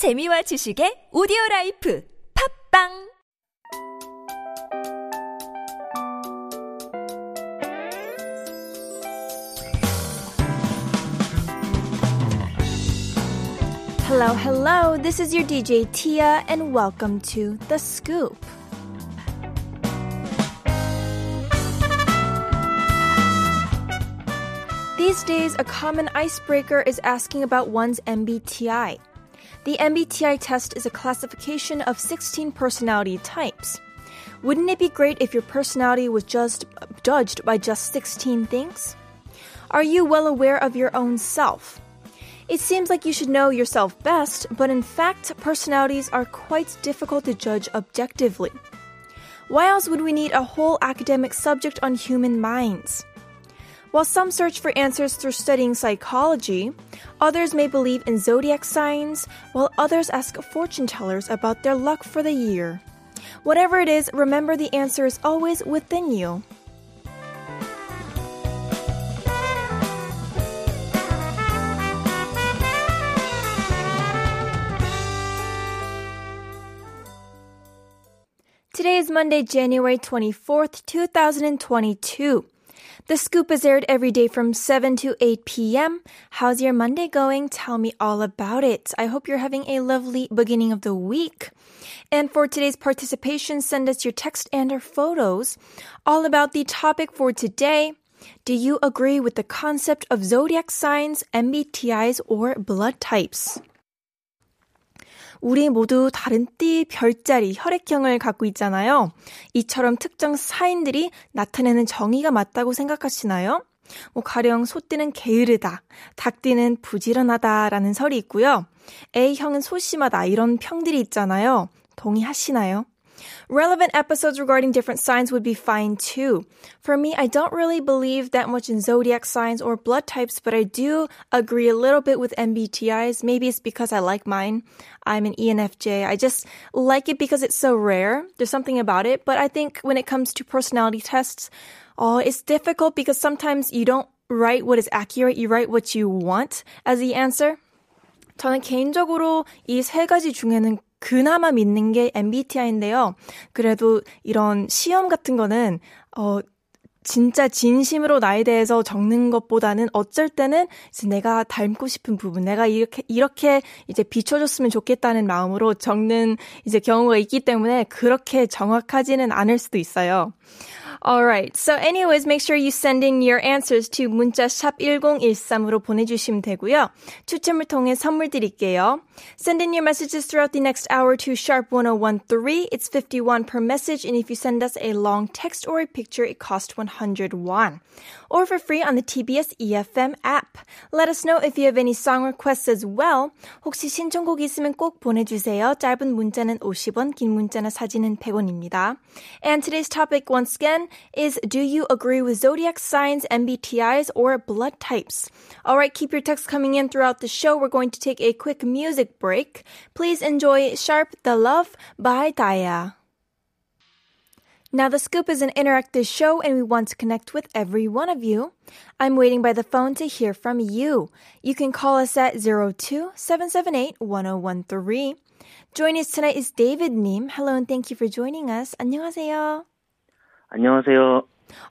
재미와 지식의 오디오 라이프 팝빵 Hello, hello. This is your DJ Tia, and welcome to The Scoop. These days, a common icebreaker is asking about one's MBTI. The MBTI test is a classification of 16 personality types. Wouldn't it be great if your personality was just judged by just 16 things? Are you well aware of your own self? It seems like you should know yourself best, but in fact, personalities are quite difficult to judge objectively. Why else would we need a whole academic subject on human minds? While some search for answers through studying psychology, others may believe in zodiac signs, while others ask fortune tellers about their luck for the year. Whatever it is, remember the answer is always within you. Today is Monday, January 24th, 2022. The scoop is aired every day from 7 to 8 p.m. How's your Monday going? Tell me all about it. I hope you're having a lovely beginning of the week. And for today's participation, send us your text and our photos. All about the topic for today. Do you agree with the concept of zodiac signs, MBTIs, or blood types? 우리 모두 다른 띠, 별자리, 혈액형을 갖고 있잖아요. 이처럼 특정 사인들이 나타내는 정의가 맞다고 생각하시나요? 뭐 가령 소띠는 게으르다, 닭띠는 부지런하다라는 설이 있고요. A형은 소심하다 이런 평들이 있잖아요. 동의하시나요? Relevant episodes regarding different signs would be fine too. For me, I don't really believe that much in zodiac signs or blood types, but I do agree a little bit with MBTIs. Maybe it's because I like mine. I'm an ENFJ. I just like it because it's so rare. There's something about it. But I think when it comes to personality tests, oh, it's difficult because sometimes you don't write what is accurate. You write what you want as the answer. 저는 개인적으로 이 세 가지 중에는 그나마 믿는 게 MBTI인데요. 그래도 이런 시험 같은 거는, 어, 진짜 진심으로 나에 대해서 적는 것보다는 어쩔 때는 이제 내가 닮고 싶은 부분, 내가 이렇게, 이렇게 이제 비춰줬으면 좋겠다는 마음으로 적는 이제 경우가 있기 때문에 그렇게 정확하지는 않을 수도 있어요. Alright. So anyways, make sure you send in your answers to 문자 샵 1013으로 보내주시면 되고요. 추첨을 통해 선물 드릴게요. Send in your messages throughout the next hour to sharp 1013. It's 51 per message. And if you send us a long text or a picture, it costs 100 won. Or for free on the TBS EFM app. Let us know if you have any song requests as well. 혹시 신청곡 있으면 꼭 보내주세요. 짧은 문자는 50원, 긴 문자나 사진은 100원입니다. And today's topic once again is do you agree with zodiac signs, MBTIs, or blood types? Alright, keep your texts coming in throughout the show. We're going to take a quick music break. Please enjoy Sharp the Love by Daya. Now, The Scoop is an interactive show and we want to connect with every one of you. I'm waiting by the phone to hear from you. You can call us at 02-778-1013. Joining us tonight is David Nim. Hello and thank you for joining us. 안녕하세요. 안녕하세요.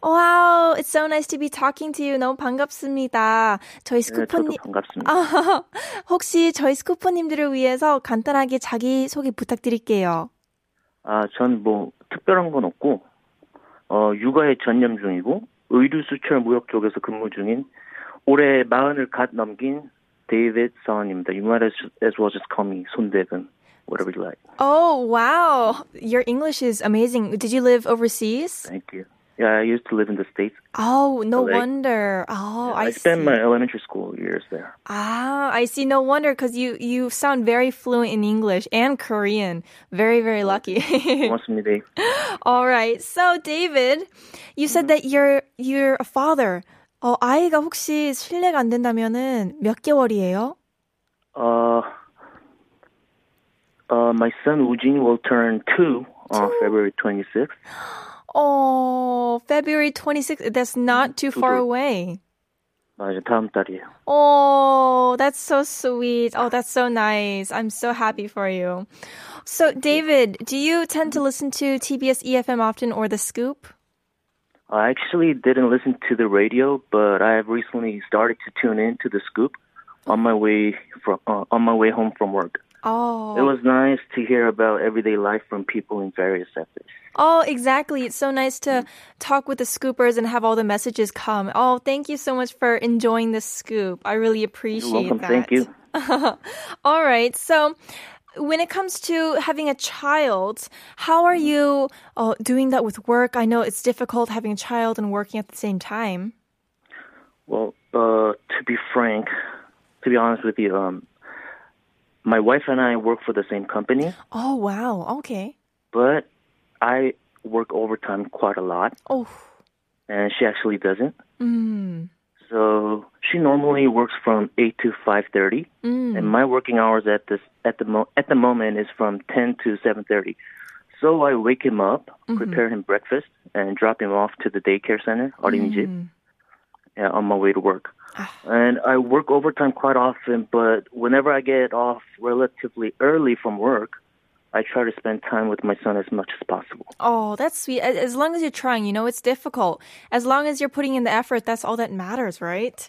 Wow, it's so nice to be talking to you. 너무 반갑습니다. 저희 네, 스쿠퍼님, 반갑습니다. 아, 혹시 저희 스쿠퍼님들을 위해서 간단하게 자기 소개 부탁드릴게요. 아, 전 뭐 특별한 건 없고 어, 육아에 전념 중이고 의류 수출 무역 쪽에서 근무 중인 올해 마흔을 갓 넘긴 데이빗 서원입니다. You might as, as well just call me 손대근, whatever you like. Oh, wow. Your English is amazing. Did you live overseas? Thank you. Yeah, I used to live in the States. Oh, no LA. wonder. Oh, I, I spent see. my elementary school years there. Ah, I see. No wonder because you you sound very fluent in English and Korean. Very very lucky. 고맙습니다. All right. So David, you said that you're you're a father. 어, 아이가 혹시 실례가 안 된다면은 몇 개월이에요? Uh, uh, my son Eugene will turn two on February 26th. Oh, February 26th. That's not too far Mhm. away. 맞아요. 다음 달이에요. Oh, that's so sweet. Oh, that's so nice. I'm so happy for you. So, David, do you tend to listen to TBS EFM often or The Scoop? I actually didn't listen to the radio, but I have recently started to tune in to the scoop on my way from uh, on my way home from work. Oh. It was nice to hear about everyday life from people in various sectors. Oh, exactly. It's so nice to talk with the scoopers and have all the messages come. Oh, thank you so much for enjoying the scoop. I really appreciate You're welcome. that. Thank you. all right. So, when it comes to having a child, how are you uh, doing that with work? I know it's difficult having a child and working at the same time. Well, uh, to be frank, to be honest with you, um, my wife and I work for the same company, Oh, wow. Okay. but I work overtime quite a lot, Oh, and she actually doesn't. mm, So she normally works from eight to five thirty, mm. and my working hours at this at the mo- at the moment is from ten to seven thirty. So I wake him up, prepare him breakfast, and drop him off to the daycare center, 어린이집, Mm. yeah, on my way to work. And I work overtime quite often, but whenever I get off relatively early from work, I try to spend time with my son as much as possible. Oh, that's sweet. As long as you're trying, you know, it's difficult. As long as you're putting in the effort, that's all that matters, right?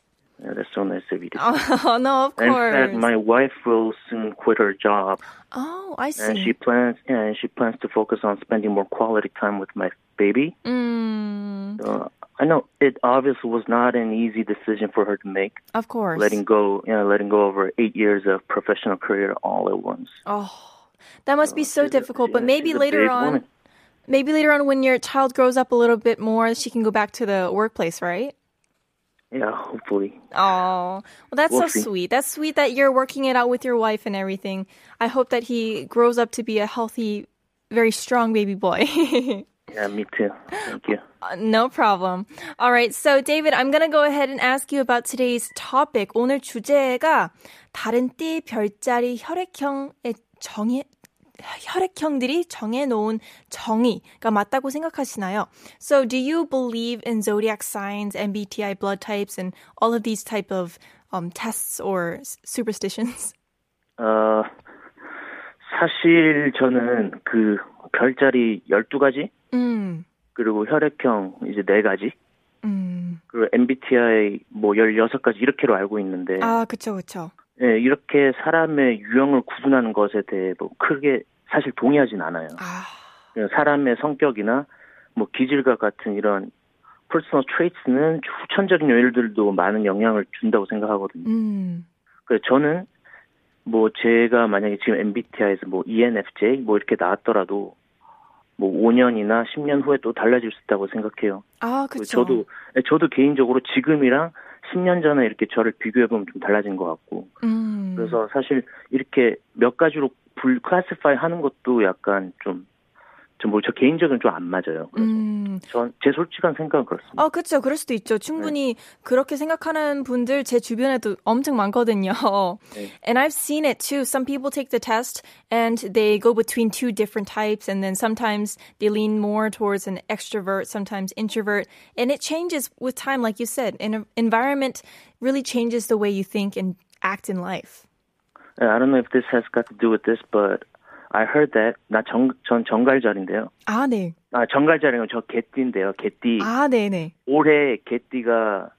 Yeah, that's so nice of you to Oh, no, of In course. fact, my wife will soon quit her job, oh, I see. and she plans yeah, and she plans to focus on spending more quality time with my baby. Mm, So I know it obviously was not an easy decision for her to make, of course. letting go, you know, letting go over eight years of professional career all at once. Oh, that must be oh, so She's a- difficult. But yeah, maybe later on, woman. maybe later on when your child grows up a little bit more, she can go back to the workplace, right? Yeah, hopefully. Oh, well, that's We'll so see. sweet. That's sweet that you're working it out with your wife and everything. I hope that he grows up to be a healthy, very strong baby boy. Yeah, me too. Thank you. Uh, no problem. All right. So, David, I'm going to go ahead and ask you about today's topic. 오늘 주제가 다른 띠 별자리 혈액형의 정의 혈액형들이 정해놓은 정의가 맞다고 생각하시나요? So, do you believe in zodiac signs, MBTI blood types, and all of these type of um, tests or s- superstitions? 어, 사실 저는 그 별자리 12가지, 음, 그리고 혈액형 이제 4가지, 음. 그리고 MBTI 뭐 16가지 이렇게로 알고 있는데, 아, 그쵸, 그쵸. 예, 이렇게 사람의 유형을 구분하는 것에 대해 뭐 크게 사실 동의하진 않아요. 아, 사람의 성격이나 뭐 기질과 같은 이런 퍼스널 트레이트는 후천적인 요일들도 많은 영향을 준다고 생각하거든요. 음, 그래서 저는 뭐 제가 만약에 지금 MBTI에서 뭐 ENFJ 뭐 이렇게 나왔더라도 뭐 5년이나 10년 후에 또 달라질 수 있다고 생각해요. 아, 그 그쵸. 저도 저도 개인적으로 지금이랑 10년 전에 이렇게 저를 비교해 보면 좀 달라진 것 같고 음. 그래서 사실 이렇게 몇 가지로 불 클래시파이 하는 것도 약간 좀 좀 뭐 저 개인적으로는 좀 안 맞아요. 그래서 음. 전 제 솔직한 생각은 그렇습니다. 어, 그쵸. 그럴 수도 있죠. 충분히 그렇게 생각하는 분들 제 주변에도 엄청 많거든요. 네. And I've seen it too. Some people take the test and they go between two different types and then sometimes they lean more towards an extrovert, sometimes introvert. And it changes with time, like you said. An environment really changes the way you think and act in life. I don't know if this has got to do with this, but I heard that 나전 정갈자리인데요. 아, 네. 아 정갈자리는 저 개띠인데요. 개띠 아, 네네. 올해 개띠가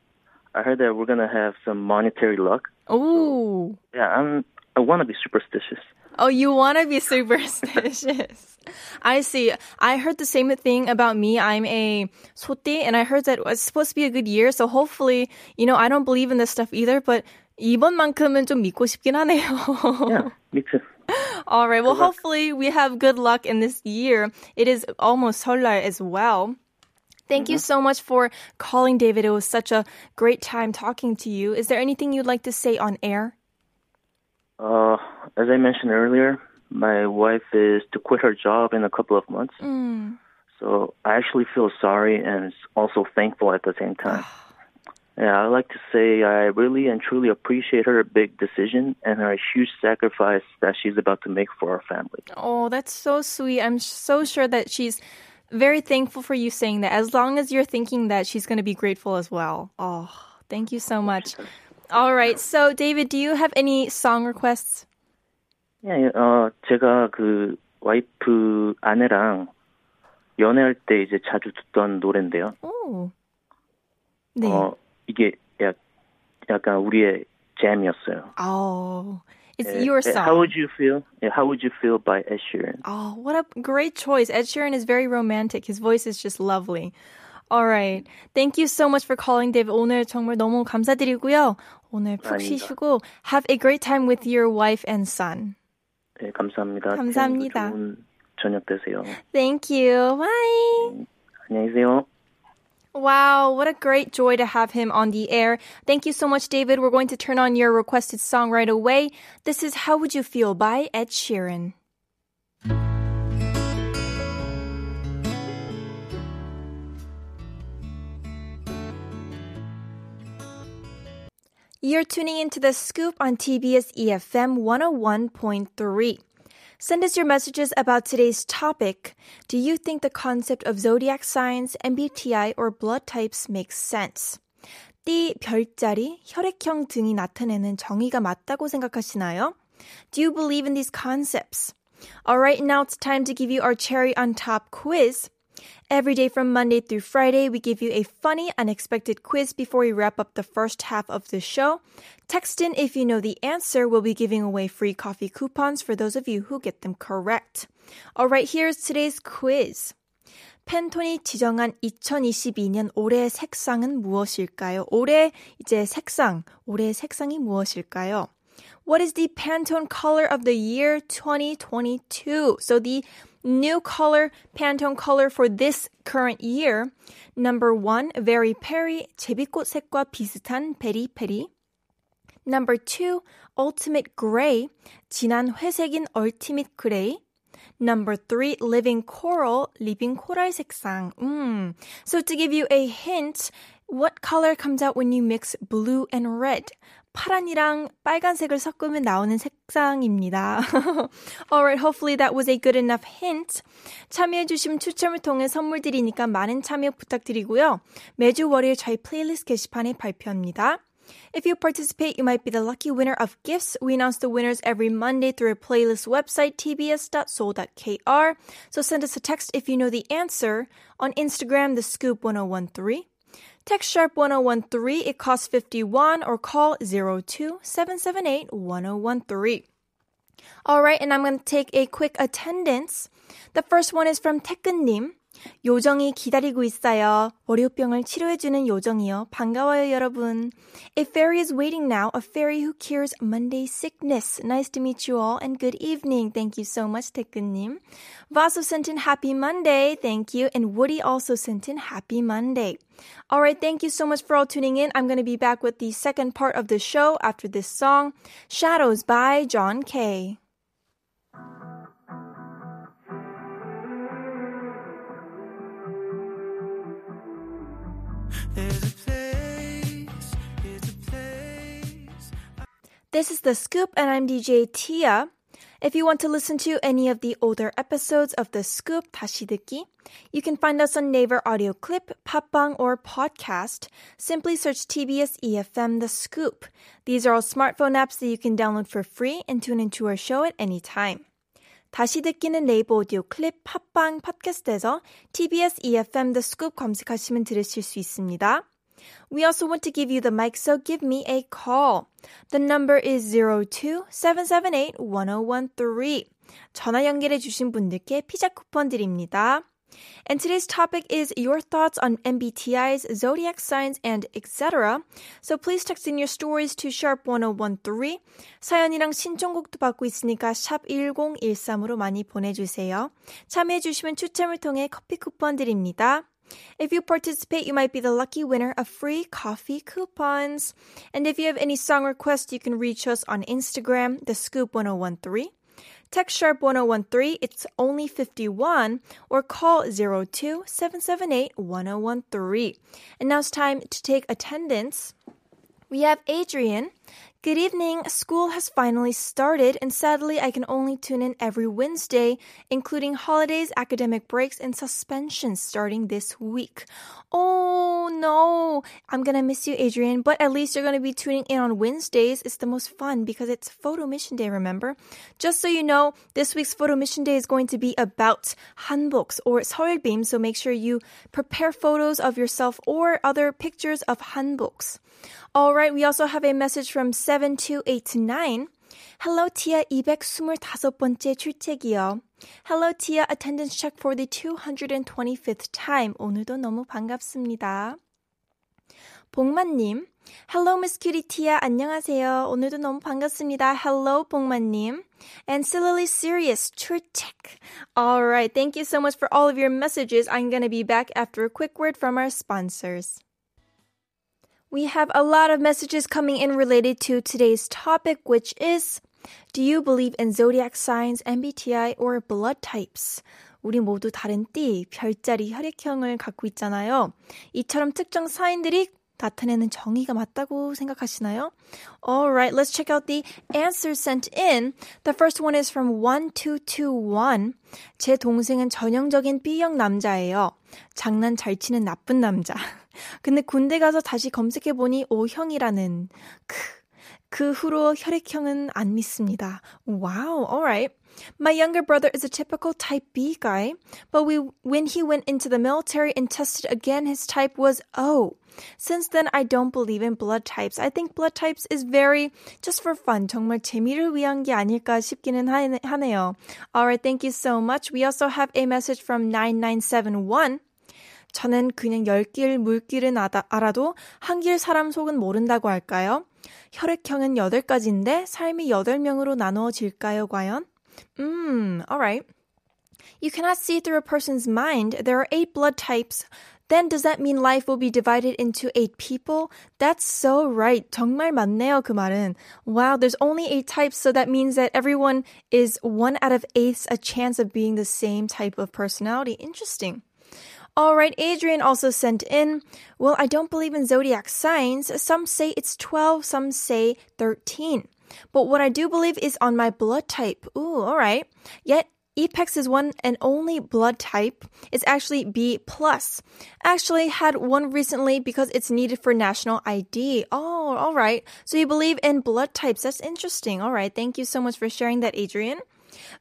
I heard that we're gonna have some monetary luck. Oh. Yeah, I'm I want to be superstitious. Oh, you want to be superstitious. I see. I heard the same thing about me. I'm a 소띠, and I heard that it's supposed to be a good year. So hopefully, you know, I don't believe in this stuff either, but 이번만큼은 좀 믿고 싶긴 하네요. Yeah, me too. All right. Well, hopefully we have good luck in this year. It is almost 설날 as well. Thank you so much for calling, David. It was such a great time talking to you. Is there anything you'd like to say on air? Uh, as I mentioned earlier, my wife is to quit her job in a couple of months. Mm. So I actually feel sorry and also thankful at the same time. Yeah, I like to say I really and truly appreciate her big decision and her huge sacrifice that she's about to make for our family. Oh, that's so sweet. I'm so sure that she's very thankful for you saying that. As long as you're thinking that, she's going to be grateful as well. Oh, Thank you so much. All right. So, David, do you have any song requests? 예, 어, 제가 그 와이프 아내랑 연애할 때 이제 자주 듣던 노래인데요. 오. 네. 어, 이게 약, 약간 우리의 잼이었어요. oh, it's 예, your 예, song. How would you feel? 예, How would you feel by Ed Sheeran? Oh, what a great choice. Ed Sheeran is very romantic. His voice is just lovely. All right. Thank you so much for calling, David. 오늘 정말 너무 감사드리고요. 오늘 푹 아닙니다. 쉬시고 have a great time with your wife and son. 예, 감사합니다. 감사합니다. 좋은 저녁 되세요. Thank you. Bye. 안녕히 계세요. Wow, what a great joy to have him on the air. Thank you so much, David. We're going to turn on your requested song right away. This is How Would You Feel by Ed Sheeran. You're tuning into the scoop on TBS EFM 101.3. Send us your messages about today's topic. Do you think the concept of zodiac signs, MBTI, or blood types makes sense? 띠, 별자리, 혈액형 등이 나타내는 정의가 맞다고 생각하시나요? Do you believe in these concepts? Alright, now it's time to give you our cherry on top quiz. Every day from Monday through Friday, we give you a funny, unexpected quiz before we wrap up the first half of the show. Text in if you know the answer. We'll be giving away free coffee coupons for those of you who get them correct. All right, here's today's quiz. 팬톤이 지정한 2022년 올해의 색상은 무엇일까요? 올해 이제 색상, 올해의 색상이 무엇일까요? What is the Pantone color of the year 2022? So the new color, Pantone color for this current year. Number one, very peri, 제비꽃 색과 비슷한 베리페리. Number two, ultimate gray, 진한 회색인 ultimate gray. Number three, living coral, living 코랄 색상. Mm. So to give you a hint, what color comes out when you mix blue and red? 파란이랑 빨간색을 섞으면 나오는 색상입니다. Alright, hopefully that was a good enough hint. 참여해주신 추첨을 통해 선물 드리니까 많은 참여 부탁드리고요. 매주 월요일 저희 플레이리스트 게시판에 발표합니다. If you participate, you might be the lucky winner of gifts. We announce the winners every Monday through our playlist website, tbs.seoul.kr. So send us a text if you know the answer on Instagram, the scoop 1013 Text Sharp 1013, it costs 51 or call 02 1013. All right, and I'm going to take a quick attendance. The first one is from Tekken님. 요정이 기다리고 있어요. 월요병을 치료해주는 요정이요. 반가워요, 여러분. A fairy is waiting now. A fairy who cures Monday sickness. Nice to meet you all and good evening. Thank you so much, 태근님. Vaso sent in happy Monday. Thank you. And Woody also sent in happy Monday. All right, thank you so much for all tuning in. I'm going to be back with the second part of the show after this song, Shadows by John Kay. This is The Scoop, and I'm DJ Tia. If you want to listen to any of the older episodes of The Scoop 다시 듣기, you can find us on Naver Audio Clip, Podbbang, or Podcast. Simply search TBS EFM The Scoop. These are all smartphone apps that you can download for free and tune into our show at any time. 다시 듣기는 네이버 오디오 클립, 팟빵, 팟캐스트에서 TBS EFM The Scoop 검색하시면 들으실 수 있습니다. We also want to give you the mic, so give me a call. The number is 02-778-1013. 전화 연결해 주신 분들께 피자 쿠폰 드립니다. And today's topic is your thoughts on MBTI's, zodiac signs, and etc. So please text in your stories to sharp1013. 사연이랑 신청곡도 받고 있으니까 샵 1013으로 많이 보내주세요. 참여해주시면 추첨을 통해 커피 쿠폰 드립니다. If you participate, you might be the lucky winner of free coffee coupons. And if you have any song requests, you can reach us on Instagram, the Scoop 1013. Text Sharp 1013, it's only 51, or call 02 778 1013. And now it's time to take attendance. We have Adrian. Good evening. School has finally started, and sadly, I can only tune in every Wednesday, including holidays, academic breaks, and suspensions starting this week. Oh no, I'm gonna miss you, Adrian, but at least you're gonna be tuning in on Wednesdays. It's the most fun because it's Photo Mission Day, remember? Just so you know, this week's Photo Mission Day is going to be about hanboks or seolbim, so make sure you prepare photos of yourself or other pictures of hanboks. All right, we also have a message from 7289. Hello, Tia 225번째 출첵이요. Hello, Tia. Attendance check for the 225th time. 오늘도 너무 반갑습니다. 복만님. Hello, Miss Cutie Tia. 안녕하세요. 오늘도 너무 반갑습니다. Hello, 복만님. And Silly Serious 출첵. Alright, thank you so much for all of your messages. I'm gonna be back after a quick word from our sponsors. We have a lot of messages coming in related to today's topic, which is Do you believe in zodiac signs, MBTI, or blood types? 우리 모두 다른 띠, 별자리, 혈액형을 갖고 있잖아요. 이처럼 특정 사인들이 나타내는 정의가 맞다고 생각하시나요? Alright, let's check out the answers sent in. The first one is from 1221. 제 동생은 전형적인 B형 남자예요. 장난 잘 치는 나쁜 남자. 근데 군대 가서 다시 검색해보니 O형이라는 크. 그 후로 혈액형은 안 믿습니다. Wow, alright. My younger brother is a typical type B guy, but we, when he went into the military and tested again, his type was O. Since then, I don't believe in blood types. I think blood types is very just for fun. 정말 재미를 위한 게 아닐까 싶기는 하네요. Alright, thank you so much. We also have a message from 9971. 저는 그냥 열 길 물길은 알아도 한 길 사람 속은 모른다고 할까요? 혈액형은 여덟 가지인데 삶이 여덟 명으로 나누어질까요, 과연? Mm, alright. You cannot see through a person's mind. There are eight blood types. Then does that mean life will be divided into eight people? That's so right. 정말 맞네요, 그 말은. Wow, there's only eight types, so that means that everyone is one out of eight a chance of being the same type of personality. Interesting. All right, Adrian also sent in, well, I don't believe in zodiac signs. Some say it's 12, some say 13. But what I do believe is on my blood type. Ooh, all right. Yet Apex is one and only blood type. It's actually B plus. Actually had one recently because it's needed for national ID. Oh, all right. So you believe in blood types. That's interesting. All right. Thank you so much for sharing that, Adrian.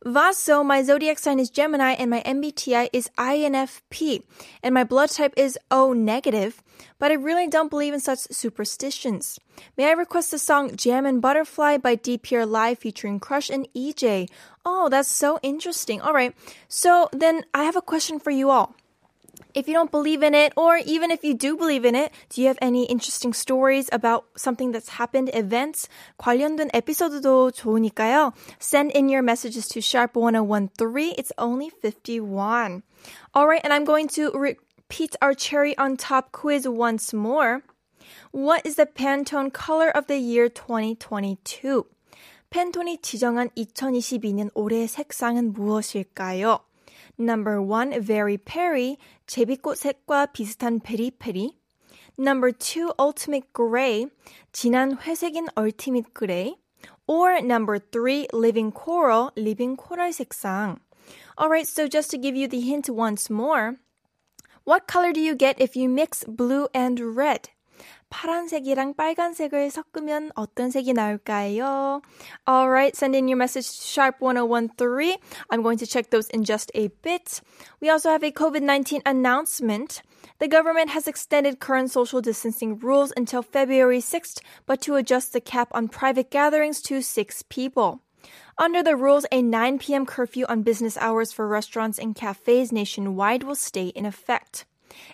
Vaso, my zodiac sign is Gemini and my MBTI is INFP and my blood type is O negative, but I really don't believe in such superstitions. May I request the song Jam and Butterfly by DPR Live featuring Crush and EJ? Oh, that's so interesting. All right. So then I have a question for you all If you don't believe in it, or even if you do believe in it, do you have any interesting stories about something that's happened, events? 관련된 에피소드도 좋으니까요. Send in your messages to sharp1013. It's only 51. Alright, and I'm going to repeat our cherry on top quiz once more. What is the Pantone color of the year 2022? 팬톤이 지정한 2022년 올해의 색상은 무엇일까요? Number one, very peri. 제비꽃 색과 비슷한 페리페리. Number two, ultimate gray. 진한 회색인 ultimate gray. Or number three, living coral, living coral 색상. Alright, so just to give you the hint once more. What color do you get if you mix blue and red? 파란색이랑 빨간색을 섞으면 어떤 색이 나올까요? Alright, send in your message to sharp1013. I'm going to check those in just a bit. We also have a COVID-19 announcement. The government has extended current social distancing rules until February 6th, but to adjust the cap on private gatherings to six people. Under the rules, a 9 p.m. curfew on business hours for restaurants and cafes nationwide will stay in effect.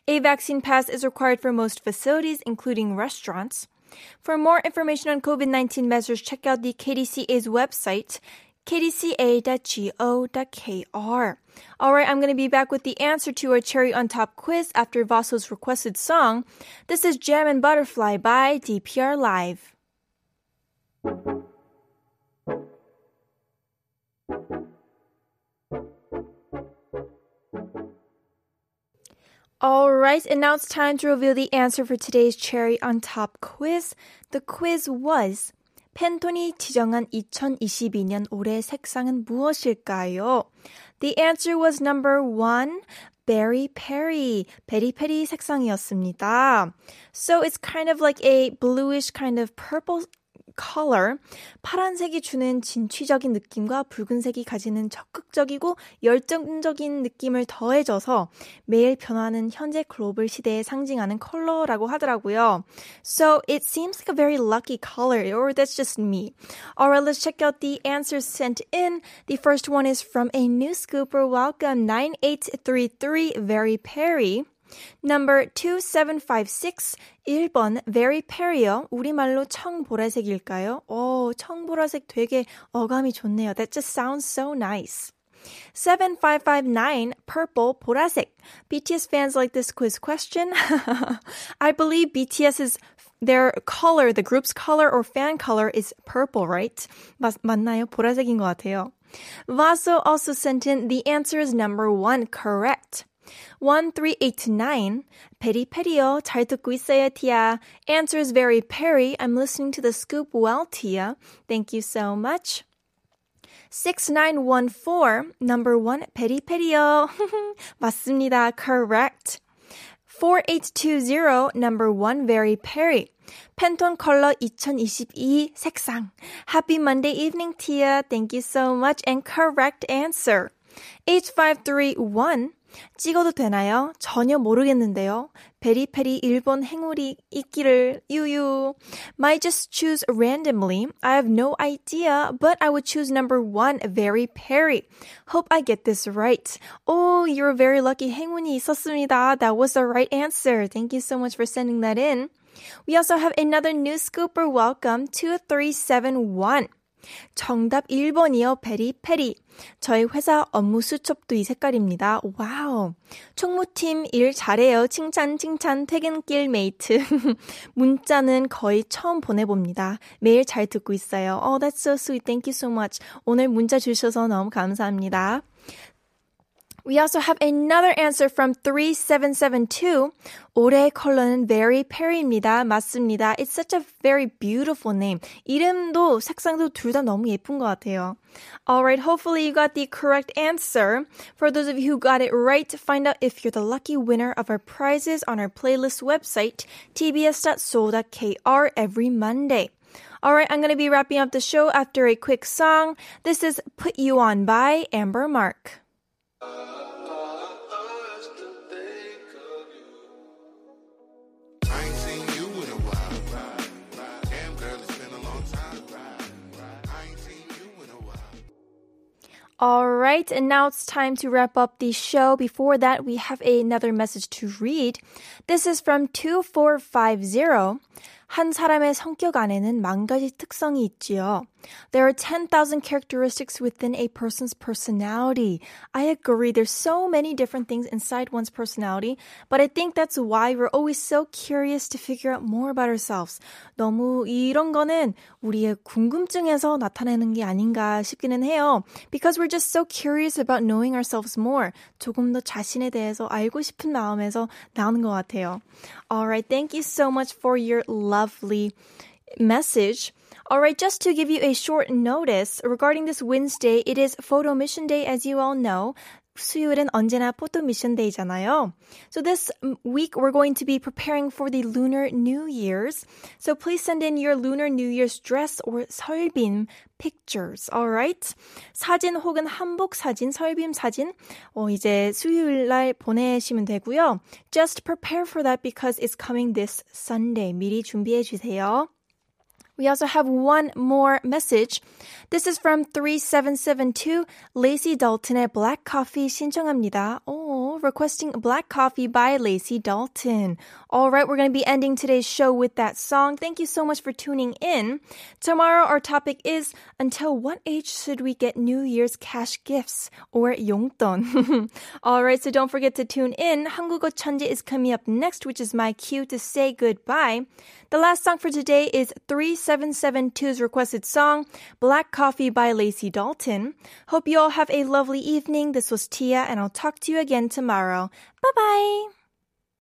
A vaccine pass is required for most facilities, including restaurants. For more information on COVID 19 measures, check out the KDCA's website, kdca.go.kr. All right, I'm going to be back with the answer to our cherry on top quiz after Vaso's requested song. This is Jam and Butterfly by DPR Live. All right, and now it's time to reveal the answer for today's cherry on top quiz. The quiz was 팬톤이 지정한 2022년 올해 색상은 무엇일까요? The answer was number one. Very Peri, 베리 Perry 색상이었습니다. So it's kind of like a bluish kind of purple color. 파란색이 주는 진취적인 느낌과 붉은색이 가지는 적극적이고 열정적인 느낌을 더해져서 매일 변화하는 현재 글로벌 시대에 상징하는 컬러라고 하더라고요. So it seems like a very lucky color, or that's just me. Alright, let's check out the answers sent in. The first one is from a new scooper. Welcome, 9833 Very Peri. Number 2756 1번 very pare요. 우리말로 청보라색일까요? 오, 청보라색 되게 어감이 좋네요. That just sounds so nice. 7559 purple 보라색. BTS fans like this quiz question. I believe BTS's their color, the group's color or fan color is purple, right? 맞, 맞나요? 보라색인 것 같아요. Vaso also sent in the answer is number one, correct. 1389. Peri peri 잘 듣고 있어요, Tia. is very Peri. I'm listening to the scoop well, Tia. Thank you so much. 6914, number one, Peri Perio. Oh. 맞습니다. Correct. 4820, number one, very Peri. 팬톤 컬러 2022 색상. Happy Monday evening, Tia. Thank you so much and correct answer. 8531, 찍어도 되나요? 전혀 모르겠는데요. 베리페리 일본 행울이 있기를 유유. Might just choose randomly. I have no idea, but I would choose number one, very Perry. Hope I get this right. Oh, you're very lucky. 행운이 있었습니다. That was the right answer. Thank you so much for sending that in. We also have another new scooper. Welcome to 371. 정답 1번이요. 베리페리. 저희 회사 업무 수첩도 이 색깔입니다. 와우. 총무팀 일 잘해요. 칭찬, 칭찬, 퇴근길 메이트. 문자는 거의 처음 보내봅니다. 매일 잘 듣고 있어요. Oh, that's so sweet. Thank you so much. 오늘 문자 주셔서 너무 감사합니다. We also have another answer from 3772. 올해 컬러는 very 페리입니다. 맞습니다. It's such a very beautiful name. 이름도 색상도 둘 다 너무 예쁜 것 같아요. Alright, hopefully you got the correct answer. For those of you who got it right, find out if you're the lucky winner of our prizes on our playlist website, tbs.seoul.kr every Monday. Alright, I'm going to be wrapping up the show after a quick song. This is Put You On by Amber Mark. All right, and now it's time to wrap up the show. Before that, we have another message to read. This is from 2450. 한 사람의 성격 안에는 만 가지 특성이 있지요. There are 10,000 characteristics within a person's personality. I agree. There's so many different things inside one's personality, but I think that's why we're always so curious to figure out more about ourselves. 너무 이런 거는 우리의 궁금증에서 나타내는 게 아닌가 싶기는 해요. Because we're just so curious about knowing ourselves more. 조금 더 자신에 대해서 알고 싶은 마음에서 나오는 것 같아요. Alright, thank you so much for your lovely message. All right, just to give you a short notice regarding this Wednesday, it is photo mission day as you all know. 수요일은 언제나 포토 미션 데이잖아요. So this week we're going to be preparing for the Lunar New Year's. So please send in your Lunar New Year's dress or 설빔 pictures. Alright? 사진 혹은 한복 사진, 설빔 사진 어 이제 수요일 날 보내시면 되고요. Just prepare for that because it's coming this Sunday. 미리 준비해 주세요. We also have one more message. This is from 3772 Lacey Dalton의 Black Coffee 신청합니다. Requesting Black Coffee by Lacy Dalton. All right, we're going to be ending today's show with that song. Thank you so much for tuning in. Tomorrow, our topic is Until what age should we get New Year's cash gifts or 용돈? All right, so don't forget to tune in. 한국어 천재 is coming up next, which is my cue to say goodbye. The last song for today is 3772's requested song, Black Coffee by Lacy Dalton. Hope you all have a lovely evening. This was Tia, and I'll talk to you again tomorrow tomorrow. Bye bye!